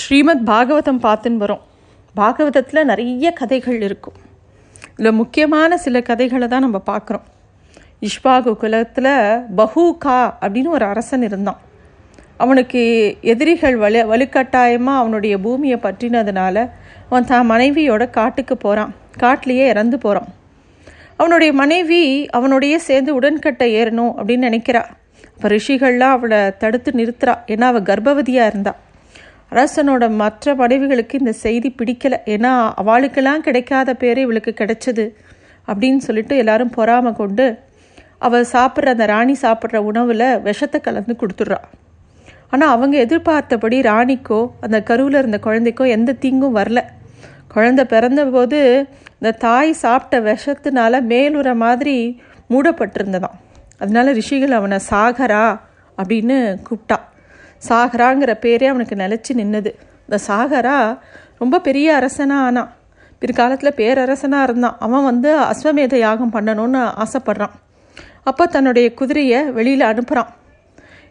ஸ்ரீமத் பாகவதம் பார்த்துன்னு வரோம். பாகவதத்தில் நிறைய கதைகள் இருக்கும். இதில் முக்கியமான சில கதைகளை தான் நம்ம பார்க்குறோம். இஷ்பாகு குலத்தில் பஹூகா அப்படின்னு ஒரு அரசன் இருந்தான். அவனுக்கு எதிரிகள் வலு வலுக்கட்டாயமாக அவனுடைய பூமியை பற்றினதுனால அவன் தான் மனைவியோட காட்டுக்கு போகிறான் காட்டிலேயே இறந்து போகிறான் அவனுடைய மனைவி அவனுடைய சேர்ந்து உடன்கட்டை ஏறணும் அப்படின்னு நினைக்கிறா. அப்போ ரிஷிகள்லாம் அவளை தடுத்து நிறுத்துறா. ஏன்னா அவள் கர்ப்பவதியாக இருந்தாள் அரசனோட மற்ற படைவுகளுக்கு இந்த செய்தி பிடிக்கலை. ஏன்னா அவளுக்கெல்லாம் கிடைக்காத பேர் இவளுக்கு கிடைச்சது அப்படின்னு சொல்லிட்டு எல்லாரும் பொறாம கொண்டு அவள் சாப்பிட்ற அந்த ராணி சாப்பிட்ற உணவில் விஷத்தை கலந்து கொடுத்துட்றா. ஆனால் அவங்க எதிர்பார்த்தபடி ராணிக்கோ அந்த கருவில் இருந்த குழந்தைக்கோ எந்த தீங்கும் வரல. குழந்தை பிறந்தபோது இந்த தாய் சாப்பிட்ட விஷத்தினால மேலுற மாதிரி மூடப்பட்டிருந்ததாம். அதனால ரிஷிகள் அவனை சாகரா அப்படின்னு கூப்பிட்டான் சாகராங்கிற பேரே அவனுக்கு நிலச்சி நின்றுது இந்த சாகரா ரொம்ப பெரிய அரசனாக ஆனான் பிற்காலத்தில் பேரரசனாக இருந்தான். அவன் வந்து அஸ்வமேத யாகம் பண்ணணும்னு ஆசைப்பட்றான். அப்போ தன்னுடைய குதிரையை வெளியில் அனுப்புகிறான்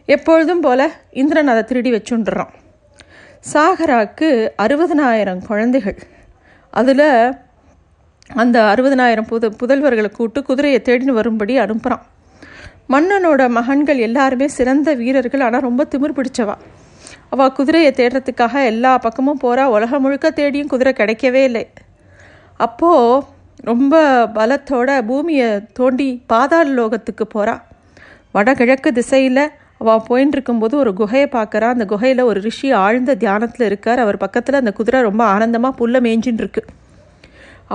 எப்பொழுதும் போல் இந்திரன் அதை திருடி வச்சுண்டுறான் சாகராக்கு அறுபதனாயிரம் குழந்தைகள். அதில் அந்த அறுபதனாயிரம் புத புதல்வர்களை கூட்டு குதிரையை தேடின்னு வரும்படி அனுப்புகிறான் மன்னனோட மகன்கள் எல்லாருமே சிறந்த வீரர்கள் ஆனால் ரொம்ப திமிர் பிடிச்சவா. அவள் குதிரையை தேடுறதுக்காக எல்லா பக்கமும் போகிறா உலகம் முழுக்க தேடியும் குதிரை கிடைக்கவே இல்லை. அப்போது ரொம்ப பலத்தோட பூமியை தோண்டி பாதாள லோகத்துக்கு போகிறா வடகிழக்கு திசையில் அவள் போயின்னு இருக்கும்போது ஒரு குகையை பார்க்குறா. அந்த குகையில் ஒரு ரிஷி ஆழ்ந்த தியானத்தில் இருக்கார். அவர் பக்கத்தில் அந்த குதிரை ரொம்ப ஆனந்தமாக புல்ல மேய்ஞ்சின்னு இருக்கு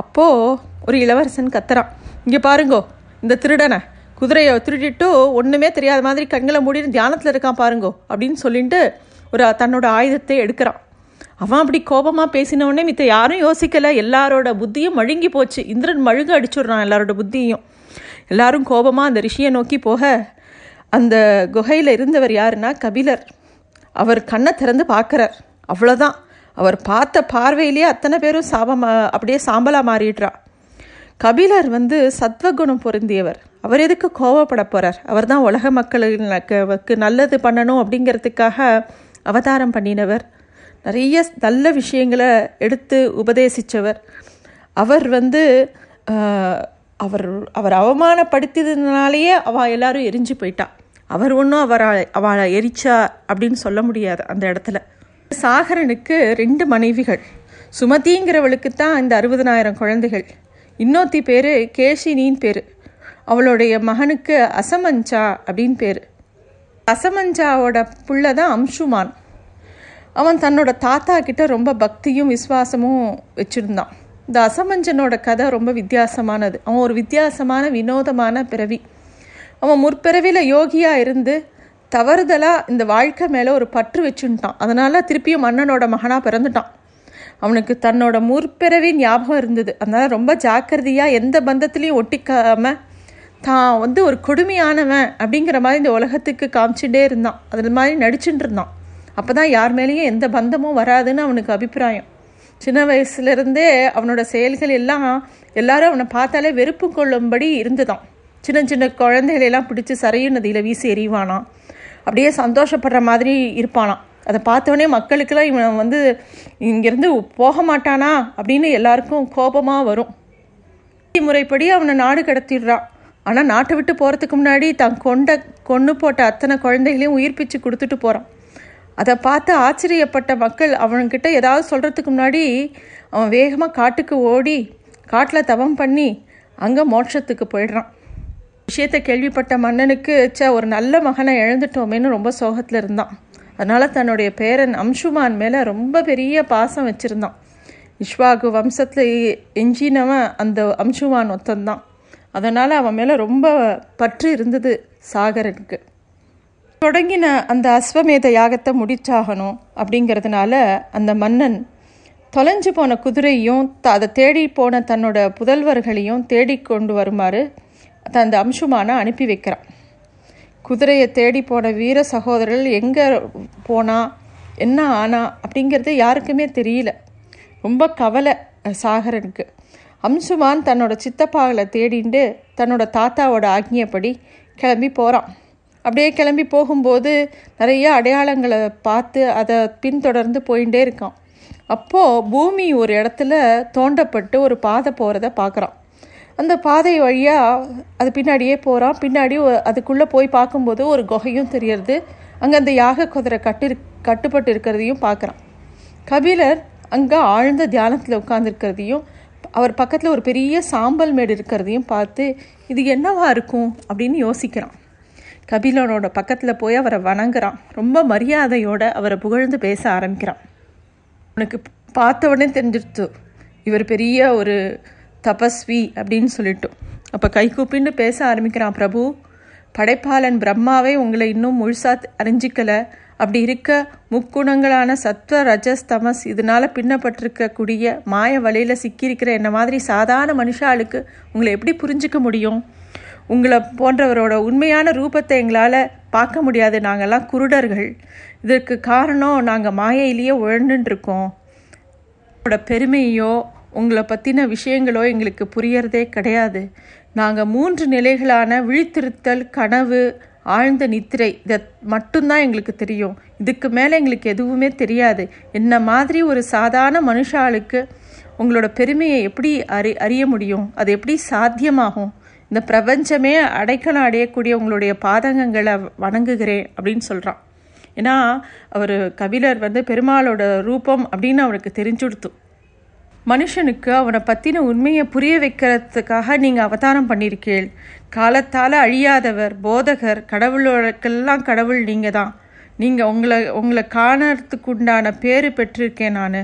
அப்போது ஒரு இளவரசன் கத்துறான். இங்கே பாருங்கோ இந்த திருடனை. குதிரையை திருடிட்டு ஒன்றுமே தெரியாத மாதிரி கண்களை மூடின்னு தியானத்தில் இருக்கான் பாருங்கோ அப்படின்னு சொல்லிட்டு ஒரு தன்னோட ஆயுதத்தை எடுக்கிறான். அவன் அப்படி கோபமாக பேசினவொடனே மித்த யாரும் யோசிக்கலை. எல்லாரோட புத்தியும் மழுங்கி போச்சு. இந்திரன் மழுங்க அடிச்சுடுறான் எல்லாரோட புத்தியும் எல்லாரும் கோபமாக அந்த ரிஷியை நோக்கி போக அந்த குகையில் இருந்தவர் யாருன்னா கபிலர். அவர் கண்ணை திறந்து பார்க்குறார். அவ்வளோதான் அவர் பார்த்த பார்வையிலேயே அத்தனை பேரும் சாபமாக அப்படியே சாம்பலாக மாறிடுறா. கபிலர் வந்து சத்வகுணம் பொருந்தியவர். அவர் எதுக்கு கோவப்பட போகிறார் அவர் தான் உலக மக்களுக்கு நல்லது பண்ணணும் அப்படிங்கிறதுக்காக அவதாரம் பண்ணினவர். நிறைய நல்ல விஷயங்களை எடுத்து உபதேசித்தவர் அவர் வந்து அவர் அவர் அவமானப்படுத்தியதுனாலேயே அவள் எல்லாரும் எரிஞ்சு போயிட்டா. அவர் ஒன்றும் அவரை அவளை எரிச்சா அப்படின்னு சொல்ல முடியாது அந்த இடத்துல. சாகரனுக்கு ரெண்டு மனைவிகள். சுமதிங்கிறவளுக்கு தான் இந்த அறுபதனாயிரம் குழந்தைகள். இன்னொத்தி பேர் கேஷினின்னு பேர். அவளுடைய மகனுக்கு அசமஞ்சா அப்படின்னு பேர். அசமஞ்சாவோட புள்ள தான் அம்சுமான் அவன் தன்னோட தாத்தா கிட்ட ரொம்ப பக்தியும் விசுவாசமும் வச்சுருந்தான். இந்த அசமஞ்சனோட கதை ரொம்ப வித்தியாசமானது. அவன் ஒரு வித்தியாசமான வினோதமான பிறவி. அவன் முற்பிறவியில் யோகியாக இருந்து தவறுதலாக இந்த வாழ்க்கை மேலே ஒரு பற்று வச்சுட்டான். அதனால் திருப்பியும் மன்னனோட மகனாக பிறந்துட்டான். அவனுக்கு தன்னோட முற்பிறவி ஞாபகம் இருந்தது. அதனால் ரொம்ப ஜாக்கிரதையாக எந்த பந்தத்துலேயும் ஒட்டிக்காமல் தான் வந்து ஒரு கொடுமையானவன் அப்படிங்கிற மாதிரி இந்த உலகத்துக்கு காமிச்சுட்டே இருந்தான். அது மாதிரி நடிச்சுட்டு இருந்தான். அப்போ தான் யார் மேலேயும் எந்த பந்தமும் வராதுன்னு அவனுக்கு அபிப்பிராயம். சின்ன வயசுலேருந்தே அவனோட செயல்கள் எல்லாம் எல்லாரும் அவனை பார்த்தாலே வெறுப்பு கொள்ளும்படி இருந்துதான். சின்ன சின்ன குழந்தைகளெல்லாம் பிடிச்சி சரையும் நதியில் வீசி எறிவானா அப்படியே சந்தோஷப்படுற மாதிரி இருப்பானாம். அதை பார்த்தோன்னே மக்களுக்கெல்லாம் இவன் வந்து இங்கேருந்து போக மாட்டானா? அப்படின்னு எல்லாருக்கும் கோபமாக வரும். முறைப்படி அவனை நாடு கடத்திடுறான். ஆனால் நாட்டை விட்டு போகிறதுக்கு முன்னாடி தான் கொண்ட கொன்று போட்ட அத்தனை குழந்தைகளையும் உயிர்ப்பிச்சு கொடுத்துட்டு போகிறான் அதை பார்த்து ஆச்சரியப்பட்ட மக்கள் அவன்கிட்ட ஏதாவது சொல்கிறதுக்கு முன்னாடி அவன் வேகமாக காட்டுக்கு ஓடி காட்டில் தவம் பண்ணி அங்கே மோட்சத்துக்கு போயிடுறான். விஷயத்தை கேள்விப்பட்ட மன்னனுக்கு சே ஒரு நல்ல மகனை எழுந்துட்டோமேன்னு ரொம்ப சோகத்தில் இருந்தான். அதனால் தன்னுடைய பேரன் அம்சுமான் மேலே ரொம்ப பெரிய பாசம் வச்சுருந்தான். இஷ்வாகு வம்சத்தில் எஞ்சினவன் அந்த அம்சுமான் ஒத்தந்தான். அதனால் அவன் மேலே ரொம்ப பற்று இருந்தது சாகரனுக்கு. தொடங்கின அந்த அஸ்வமேத யாகத்தை முடிச்சாகணும் அப்படிங்கிறதுனால அந்த மன்னன் தொலைஞ்சு போன குதிரையும் த அதை தேடி போன தன்னோட புதல்வர்களையும் தேடி கொண்டு வருமாறு அந்த அம்சுமான அனுப்பி வைக்கிறான். குதிரையை தேடி போன வீர சகோதரர்கள் எங்கே போனா என்ன ஆனா அப்படிங்கிறது யாருக்குமே தெரியல. ரொம்ப கவலை சாகரனுக்கு. அம்சுமான் தன்னோட சித்தப்பாகளை தேடிண்டு தன்னோட தாத்தாவோட ஆக்ஞைப்படி கிளம்பி போகிறான் அப்படியே கிளம்பி போகும்போது நிறைய அடையாளங்களை பார்த்து அதை பின்தொடர்ந்து போயிட்டே இருக்கான். அப்போது பூமி ஒரு இடத்துல தோண்டப்பட்டு ஒரு பாதை போகிறத பார்க்குறான். அந்த பாதை வழியாக அது பின்னாடியே போகிறான் பின்னாடி அதுக்குள்ளே போய் பார்க்கும்போது ஒரு குகையும் தெரியறது. அங்கே அந்த யாக குதிரை கட்டு கட்டுப்பட்டு இருக்கிறதையும் பார்க்குறான். கபிலர் அங்கே ஆழ்ந்த தியானத்தில் உட்காந்துருக்கிறதையும் அவர் பக்கத்தில் ஒரு பெரிய சாம்பல் மேடு இருக்கிறதையும் பார்த்து இது என்னவா இருக்கும்? அப்படின்னு யோசிக்கிறான். கபிலனோட பக்கத்தில் போய் அவரை வணங்குறான். ரொம்ப மரியாதையோட அவரை புகழ்ந்து பேச ஆரம்பிக்கிறான். உனக்கு பார்த்த உடனே தெரிஞ்சிருச்சு இவர் பெரிய ஒரு தபஸ்வி அப்படின்னு சொல்லிட்டோம் அப்போ கைகூப்பின்னு பேச ஆரம்பிக்கிறான் பிரபு. படைப்பாளன் பிரம்மாவே உங்களை இன்னும் முழுசாக அறிஞ்சிக்கலை. அப்படி இருக்க முக்குணங்களான சத்வ ரஜஸ் தமஸ் இதனால் பின்னப்பட்டிருக்கக்கூடிய மாய வழியில் சிக்கியிருக்கிற என்ன மாதிரி சாதாரண மனுஷாளுக்கு உங்களை எப்படி புரிஞ்சிக்க முடியும்? உங்களை போன்றவரோட உண்மையான ரூபத்தை எங்களால் பார்க்க முடியாது. நாங்கள்லாம் குருடர்கள். இதற்கு காரணம் நாங்கள் மாயையிலேயே உழண்டுருக்கோம் உங்களோட பெருமையோ உங்களை பற்றின விஷயங்களோ எங்களுக்கு புரியறதே கிடையாது. நாங்கள் மூன்று நிலைகளான விழித்திருத்தல் கனவு ஆழ்ந்த நித்திரை. இதை மட்டும்தான் எங்களுக்கு தெரியும். இதுக்கு மேலே எங்களுக்கு எதுவுமே தெரியாது. என்ன மாதிரி ஒரு சாதாரண மனுஷாளுக்கு உங்களோட பெருமையை எப்படி அறி அறிய முடியும்? அது எப்படி சாத்தியமாகும்? இந்த பிரபஞ்சமே அடைக்கலம் அடையக்கூடிய உங்களுடைய பாதகங்களை வணங்குகிறேன் அப்படின்னு சொல்கிறான் ஏன்னா அவர் கபிலர் வந்து பெருமாளோட ரூபம் அப்படின்னு அவனுக்கு தெரிஞ்சுடுத்து. மனுஷனுக்கு அவனை பற்றின உண்மையை புரிய வைக்கிறதுக்காக நீங்கள் அவதாரம் பண்ணியிருக்கீள். காலத்தால் அழியாதவர் போதகர் கடவுளோடக்கெல்லாம் கடவுள் நீங்கள் தான் நீங்கள் உங்களை உங்களை காணறதுக்கு உண்டான பேர் பெற்றிருக்கேன் நான்.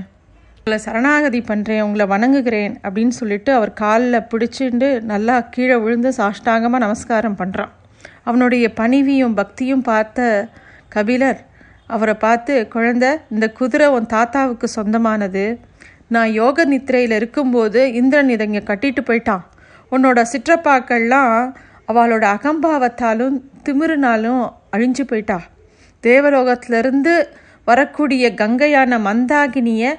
உங்களை சரணாகதி பண்ணுறேன் உங்களை வணங்குகிறேன் அப்படின்னு சொல்லிட்டு அவர் காலில் பிடிச்சிட்டு நல்லா கீழே விழுந்து சாஷ்டாங்கமாக நமஸ்காரம் பண்ணுறான் அவனுடைய பணிவியும் பக்தியும் பார்த்த கபிலர் அவரை பார்த்து குழந்த இந்த குதிரை உன் தாத்தாவுக்கு சொந்தமானது. நான் யோக நித்திரையில் இருக்கும்போது இந்திரன் இதை இங்கே கட்டிட்டு போயிட்டான். உன்னோட சிற்றப்பாக்கள்லாம் அவளோட அகம்பாவத்தாலும் திமிருனாலும் அழிஞ்சு போயிட்டா. தேவலோகத்திலிருந்து வரக்கூடிய கங்கையான மந்தாகினியை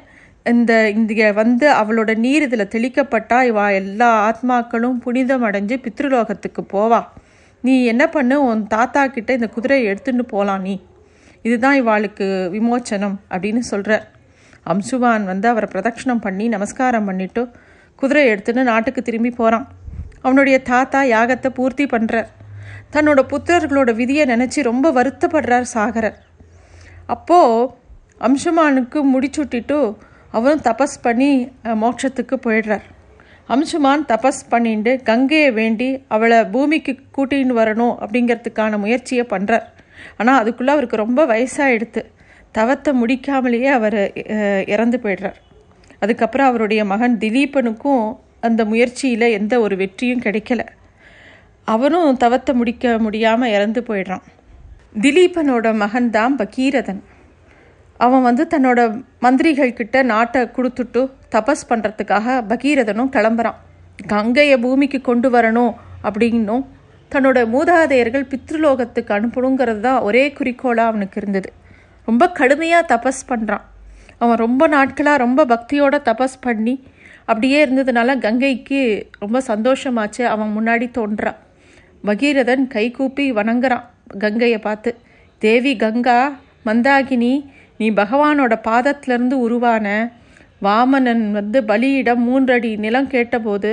இந்த இங்கே வந்து அவளோட நீர் இதில் தெளிக்கப்பட்டா இவா எல்லா ஆத்மாக்களும் புனிதம் அடைஞ்சு பித்ருலோகத்துக்கு போவா. நீ என்ன பண்ணு? உன் தாத்தா கிட்ட இந்த குதிரையை எடுத்துட்டு போகலாம் நீ. இதுதான் இவாளுக்கு விமோச்சனம் அப்படின்னு சொல்கிறார் அம்சுவான் வந்து அவரை பிரதட்சணம் பண்ணி நமஸ்காரம் பண்ணிட்டு குதிரை எடுத்துன்னு நாட்டுக்கு திரும்பி போகிறான் அவனுடைய தாத்தா யாகத்தை பூர்த்தி பண்ணுறார் தன்னோட புத்திரர்களோட விதியை நினச்சி ரொம்ப வருத்தப்படுறார் சாகரர். அப்போது அம்சுமானுக்கு முடிச்சுட்டிட்டு அவரும் தபஸ் பண்ணி மோட்சத்துக்கு போயிடுறார். அம்சுமான் தபஸ் பண்ணிட்டு கங்கையை வேண்டி அவளை பூமிக்கு கூட்டின்னு வரணும் அப்படிங்கிறதுக்கான முயற்சியை பண்ணுறார் ஆனால் அதுக்குள்ளே அவருக்கு ரொம்ப வயசாகிடுது தவத்தை முடிக்காமலேயே அவர் இறந்து போயிடுறார். அதுக்கப்புறம் அவருடைய மகன் திலீபனுக்கும் அந்த முயற்சியில் எந்த ஒரு வெற்றியும் கிடைக்கல. அவனும் தவத்தை முடிக்க முடியாமல் இறந்து போயிடுறான். திலீபனோட மகன் தான் பகீரதன். அவன் வந்து தன்னோட மந்திரிகள்கிட்ட நாட்டை கொடுத்துட்டு தபஸ் பண்ணுறதுக்காக பகீரதனும் கிளம்புறான். கங்கையை பூமிக்கு கொண்டு வரணும் அப்படின்னும் தன்னோட மூதாதையர்கள் பித்ருலோகத்துக்கு அனுப்பணுங்கிறது தான் ஒரே குறிக்கோளாக அவனுக்கு இருந்தது. ரொம்ப கடுமையாக தபஸ் பண்ணுறான் அவன் ரொம்ப நாட்களாக ரொம்ப பக்தியோட தபஸ் பண்ணி அப்படியே இருந்ததுனால கங்கைக்கு ரொம்ப சந்தோஷமாச்சு. அவன் முன்னாடி தோன்றான். பகீரதன் கைகூப்பி வணங்குறான் கங்கையை பார்த்து. தேவி கங்கா மந்தாகினி நீ பகவானோட பாதத்திலிருந்து உருவான வாமனன் வந்து பலியிடம் மூன்றடி நிலம் கேட்டபோது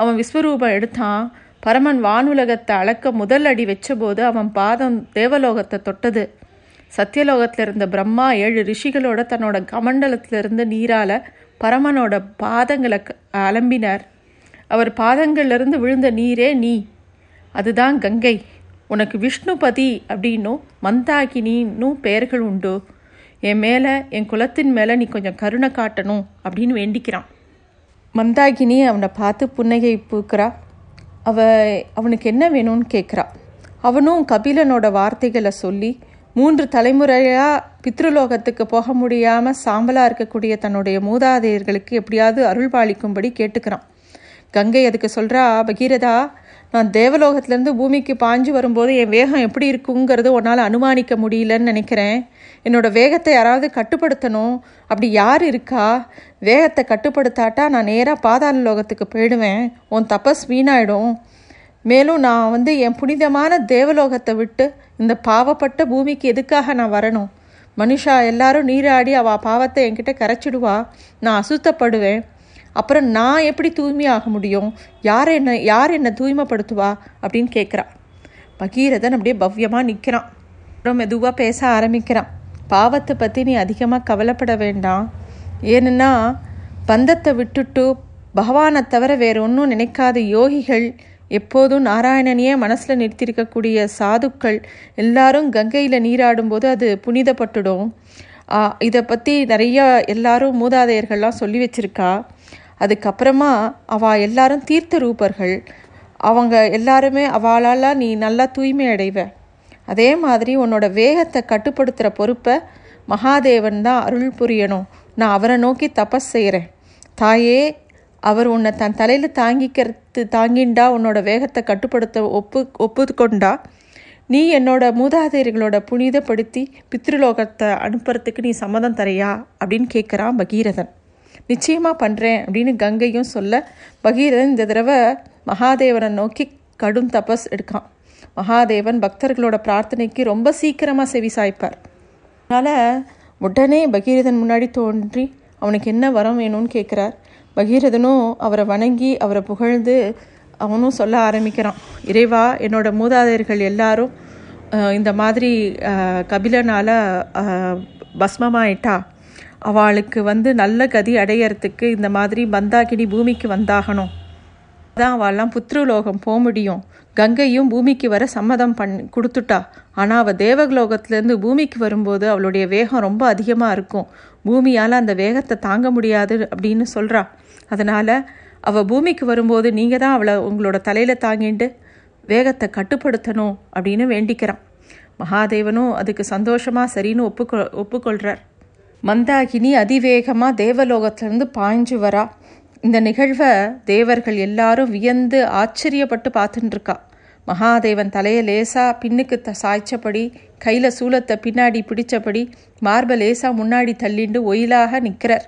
அவன் விஸ்வரூபம் எடுத்தான். பரமன் வானுலகத்தை அளக்க முதல் அடி வச்சபோது அவன் பாதம் தேவலோகத்தை தொட்டது. சத்தியலோகத்தில் இருந்த பிரம்மா ஏழு ரிஷிகளோட தன்னோட கமண்டலத்திலிருந்து நீரால் பரமனோட பாதங்களை அலம்பினார். அவர் பாதங்கள்லேருந்து விழுந்த நீரே நீ. அதுதான் கங்கை. உனக்கு விஷ்ணுபதி அப்படின்னும் மந்தாகினின்னும் பெயர்கள் உண்டு. என் மேலே என் குலத்தின் மேலே நீ கொஞ்சம் கருணை காட்டணும் அப்படின்னு வேண்டிக்கிறான். மந்தாகினி அவனை பார்த்து புன்னகை பூக்கிறா. அவ அவனுக்கு என்ன வேணும்னு கேட்குறா அவனும் கபிலனோட வார்த்தைகளை சொல்லி மூன்று தலைமுறையாக பித்ருலோகத்துக்கு போக முடியாமல் சாம்பலாக இருக்கக்கூடிய தன்னுடைய மூதாதையர்களுக்கு எப்படியாவது அருள் பாலிக்கும்படி கேட்டுக்கிறான். கங்கை அதுக்கு சொல்கிறா பகீரதா நான் தேவலோகத்திலேருந்து பூமிக்கு பாஞ்சு வரும்போது என் வேகம் எப்படி இருக்குங்கிறது உன்னால் அனுமானிக்க முடியலன்னு நினைக்கிறேன். என்னோட வேகத்தை யாராவது கட்டுப்படுத்தணும். அப்படி யார் இருக்கா? வேகத்தை கட்டுப்படுத்தாட்டா நான் நேராக பாதாள லோகத்துக்கு போயிடுவேன். உன் தபஸ் வீணாயிடும். மேலும் நான் வந்து என் புனிதமான தேவலோகத்தை விட்டு இந்த பாவப்பட்ட பூமிக்கு எதுக்காக நான் வரணும்? மனுஷா எல்லாரும் நீராடி அவள் பாவத்தை என்கிட்ட கரைச்சிடுவா. நான் அசுத்தப்படுவேன். அப்புறம் நான் எப்படி தூய்மையாக முடியும்? யார் என்ன யார் என்னை தூய்மைப்படுத்துவா? அப்படின்னு கேட்குறான் பகீரதன் அப்படியே பவ்யமாக நிற்கிறான் அப்புறம் மெதுவாக பேச ஆரம்பிக்கிறான். பாவத்தை பற்றி நீ அதிகமாக கவலைப்பட வேண்டாம். ஏன்னா பந்தத்தை விட்டுட்டு பகவானை தவிர வேறு ஒன்றும் நினைக்காத யோகிகள் எப்போதும் நாராயணனையே மனசில் நிறுத்தியிருக்கக்கூடிய சாதுக்கள் எல்லாரும் கங்கையில் நீராடும்போது அது புனிதப்பட்டுடும். இதை பற்றி நிறையா எல்லாரும் மூதாதையர்கள்லாம் சொல்லி வச்சிருக்கா. அதுக்கப்புறமா அவள் எல்லாரும் தீர்த்த ரூபர்கள். அவங்க எல்லாருமே அவளால் நீ நல்லா தூய்மை அடைவ. அதே மாதிரி உன்னோட வேகத்தை கட்டுப்படுத்துகிற பொறுப்பை மகாதேவன் தான் அருள் புரியணும். நான் அவரை நோக்கி தபஸ் செய்கிறேன் தாயே அவர் உன்னை தன் தலையில் தாங்கிக்கிறது தாங்கிண்டா உன்னோட வேகத்தை கட்டுப்படுத்த ஒப்பு ஒப்புக்கொண்டா? நீ என்னோட மூதாதையர்களோட புனிதப்படுத்தி பித்ருலோகத்தை அனுப்புறதுக்கு நீ சம்மதம் தரையா? அப்படின்னு கேட்குறான் பகீரதன். நிச்சயமாக பண்ணுறேன் அப்படின்னு கங்கையும் சொல்ல பகீரதன் இந்த தடவை மகாதேவனை நோக்கி கடும் தபஸ் எடுக்கான். மகாதேவன் பக்தர்களோட பிரார்த்தனைக்கு ரொம்ப சீக்கிரமாக செவி சாய்ப்பார். அதனால் உடனே பகீரதன் முன்னாடி தோன்றி அவனுக்கு என்ன வரம் வேணும்னு கேட்குறார் பகீரதனும் அவரை வணங்கி அவரை புகழ்ந்து அவனும் சொல்ல ஆரம்பிக்கிறான். இறைவா என்னோட மூதாதையர்கள் எல்லாரும் இந்த மாதிரி கபிலனால் பஸ்மமாயிட்டா. அவளுக்கு வந்து நல்ல கதி அடையறதுக்கு இந்த மாதிரி பந்தாகினி பூமிக்கு வந்தாகணும். அதான் அவள்லாம் புத்ருலோகம் போக முடியும். கங்கையும் பூமிக்கு வர சம்மதம் பண் கொடுத்துட்டா. ஆனால் அவள் தேவலோகத்துலேருந்து பூமிக்கு வரும்போது அவளுடைய வேகம் ரொம்ப அதிகமாக இருக்கும். பூமியால் அந்த வேகத்தை தாங்க முடியாது அப்படின்னு சொல்கிறா அதனால் அவள் பூமிக்கு வரும்போது நீங்கள் தான் அவளை உங்களோட தலையில் தாங்கிட்டு வேகத்தை கட்டுப்படுத்தணும் அப்படின்னு வேண்டிக்கிறான் மகாதேவனும் அதுக்கு சந்தோஷமாக சரின்னு ஒப்புக்கொ ஒப்புக்கொள்கிறார் மந்தாகினி அதிவேகமாக தேவலோகத்திலேருந்து பாய்ஞ்சு வரா. இந்த நிகழ்வை தேவர்கள் எல்லாரும் வியந்து ஆச்சரியப்பட்டு பார்த்துட்டுருக்கா மகாதேவன் தலையை லேசாக பின்னுக்கு த சாய்ச்சபடி கையில் சூலத்தை பின்னாடி பிடிச்சபடி மார்பை லேசாக முன்னாடி தள்ளிண்டு ஒயிலாக நிற்கிறார்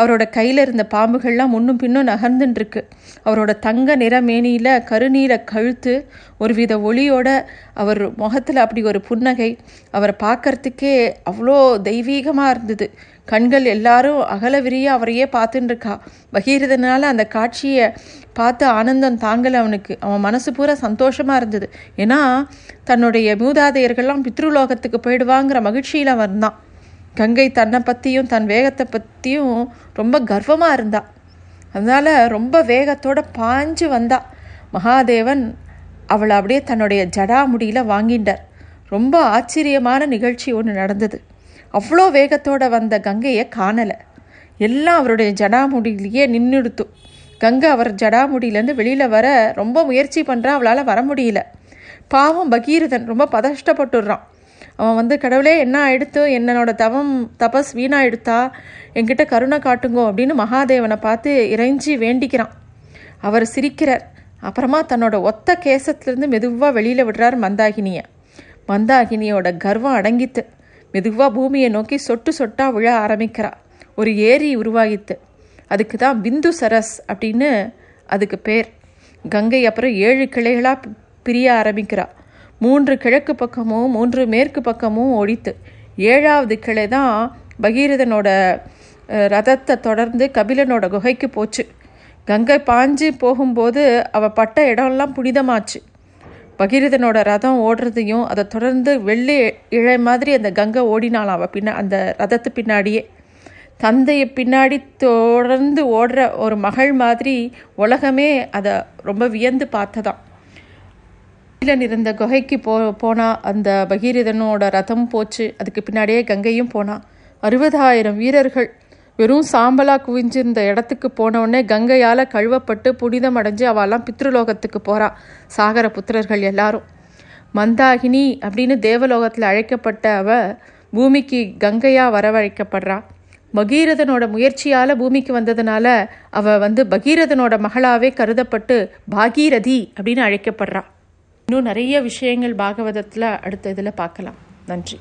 அவரோட கையில் இருந்த பாம்புகள்லாம் முன்னும் பின்னும் நகர்ந்துட்டுருக்கு அவரோட தங்க நிற மேனியில் கழுத்து கழுத்து ஒருவித ஒளியோட அவர் முகத்தில் அப்படி ஒரு புன்னகை. அவரை பார்க்கறதுக்கே அவ்வளோ தெய்வீகமாக இருந்தது. கண்கள் எல்லாரும் அகல விரிய அவரையே பார்த்துட்டு இருக்கா பகீரதனால அந்த காட்சியை பார்த்து ஆனந்தம் தாங்கலை அவனுக்கு. அவன் மனசு பூரா சந்தோஷமாக இருந்தது. ஏன்னா தன்னுடைய மூதாதையர்கள்லாம் பித்ருலோகத்துக்கு போயிடுவாங்கிற மகிழ்ச்சியில் வந்தான் கங்கை தன்னை பற்றியும் தன் வேகத்தை பற்றியும் ரொம்ப கர்வமாக இருந்தா. அதனால் ரொம்ப வேகத்தோட பாஞ்சு வந்தா. மகாதேவன் அவளை அப்படியே தன்னுடைய ஜடாமுடியில் வாங்கிண்டார். ரொம்ப ஆச்சரியமான நிகழ்ச்சி ஒன்று நடந்தது. அவ்வளோ வேகத்தோட வந்த கங்கையை காணலை. எல்லாம் அவருடைய ஜடாமுடியிலேயே நின்றுடுத்து கங்கை அவர் ஜடாமுடியிலேருந்து வெளியில் வர ரொம்ப முயற்சி பண்ணுறா அவளால் வர முடியல. பாவம் பகீரதன் ரொம்ப பதஷ்டப்பட்டுடுறான் அவன் வந்து கடவுளே என்ன ஆயிடுத்து என்னோட தவம் தபஸ் வீணாயிடுத்தா? என்கிட்ட கருணை காட்டுங்கோ அப்படின்னு மகாதேவனை பார்த்து இறைஞ்சி வேண்டிக்கிறான். அவர் சிரிக்கிறார். அப்புறமா தன்னோட ஒத்த கேசத்துலேருந்து மெதுவாக வெளியில் விடுறார் மந்தாகினியை. மந்தாகினியோட கர்வம் அடங்கித்து மெதுவாக பூமியை நோக்கி சொட்டு சொட்டாக விழ ஆரம்பிக்கிறா. ஒரு ஏரி உருவாகித்து அதுக்கு தான் பிந்து சரஸ் அப்படின்னு அதுக்கு பேர். கங்கை அப்புறம் ஏழு கிளைகளாக பிரிய ஆரம்பிக்கிறா. மூன்று கிழக்கு பக்கமும் மூன்று மேற்கு பக்கமும் ஒழித்து ஏழாவது கிளை தான் பகீரதனோட ரதத்தை தொடர்ந்து கபிலனோட குகைக்கு போச்சு. கங்கை பாஞ்சு போகும்போது அவள் பட்ட இடம்லாம் புனிதமாச்சு. பகீரதனோட ரதம் ஓடுறதையும் அதை தொடர்ந்து வெள்ளி இழை மாதிரி அந்த கங்கை ஓடினாலாம் அவள் பின்ன அந்த ரதத்து பின்னாடியே. தந்தையை பின்னாடி தொடர்ந்து ஓடுற ஒரு மகள் மாதிரி உலகமே அதை ரொம்ப வியந்து பார்த்ததான். கீழே இருந்த குகைக்கு போ போனா அந்த பகீரதனோட ரதம் போச்சு. அதுக்கு பின்னாடியே கங்கையும் போனா. அறுபதாயிரம் வீரர்கள் வெறும் சாம்பலா குவிஞ்சிருந்த இடத்துக்கு போனவுடனே கங்கையால் கழுவப்பட்டு புனிதம் அடைஞ்சு அவெல்லாம் பித்ருலோகத்துக்கு போறா. சாகர புத்திரர்கள் எல்லாரும். மந்தாகினி அப்படின்னு தேவலோகத்தில் அழைக்கப்பட்ட அவ பூமிக்கு கங்கையா வரவழைக்கப்படுறா. பகீரதனோட முயற்சியால் பூமிக்கு வந்ததுனால அவ வந்து பகீரதனோட மகளாவே கருதப்பட்டு பாகீரதி அப்படின்னு அழைக்கப்படுறா. இன்னும் நிறைய விஷயங்கள் பாகவதத்தில் அடுத்த இதில் பார்க்கலாம். நன்றி.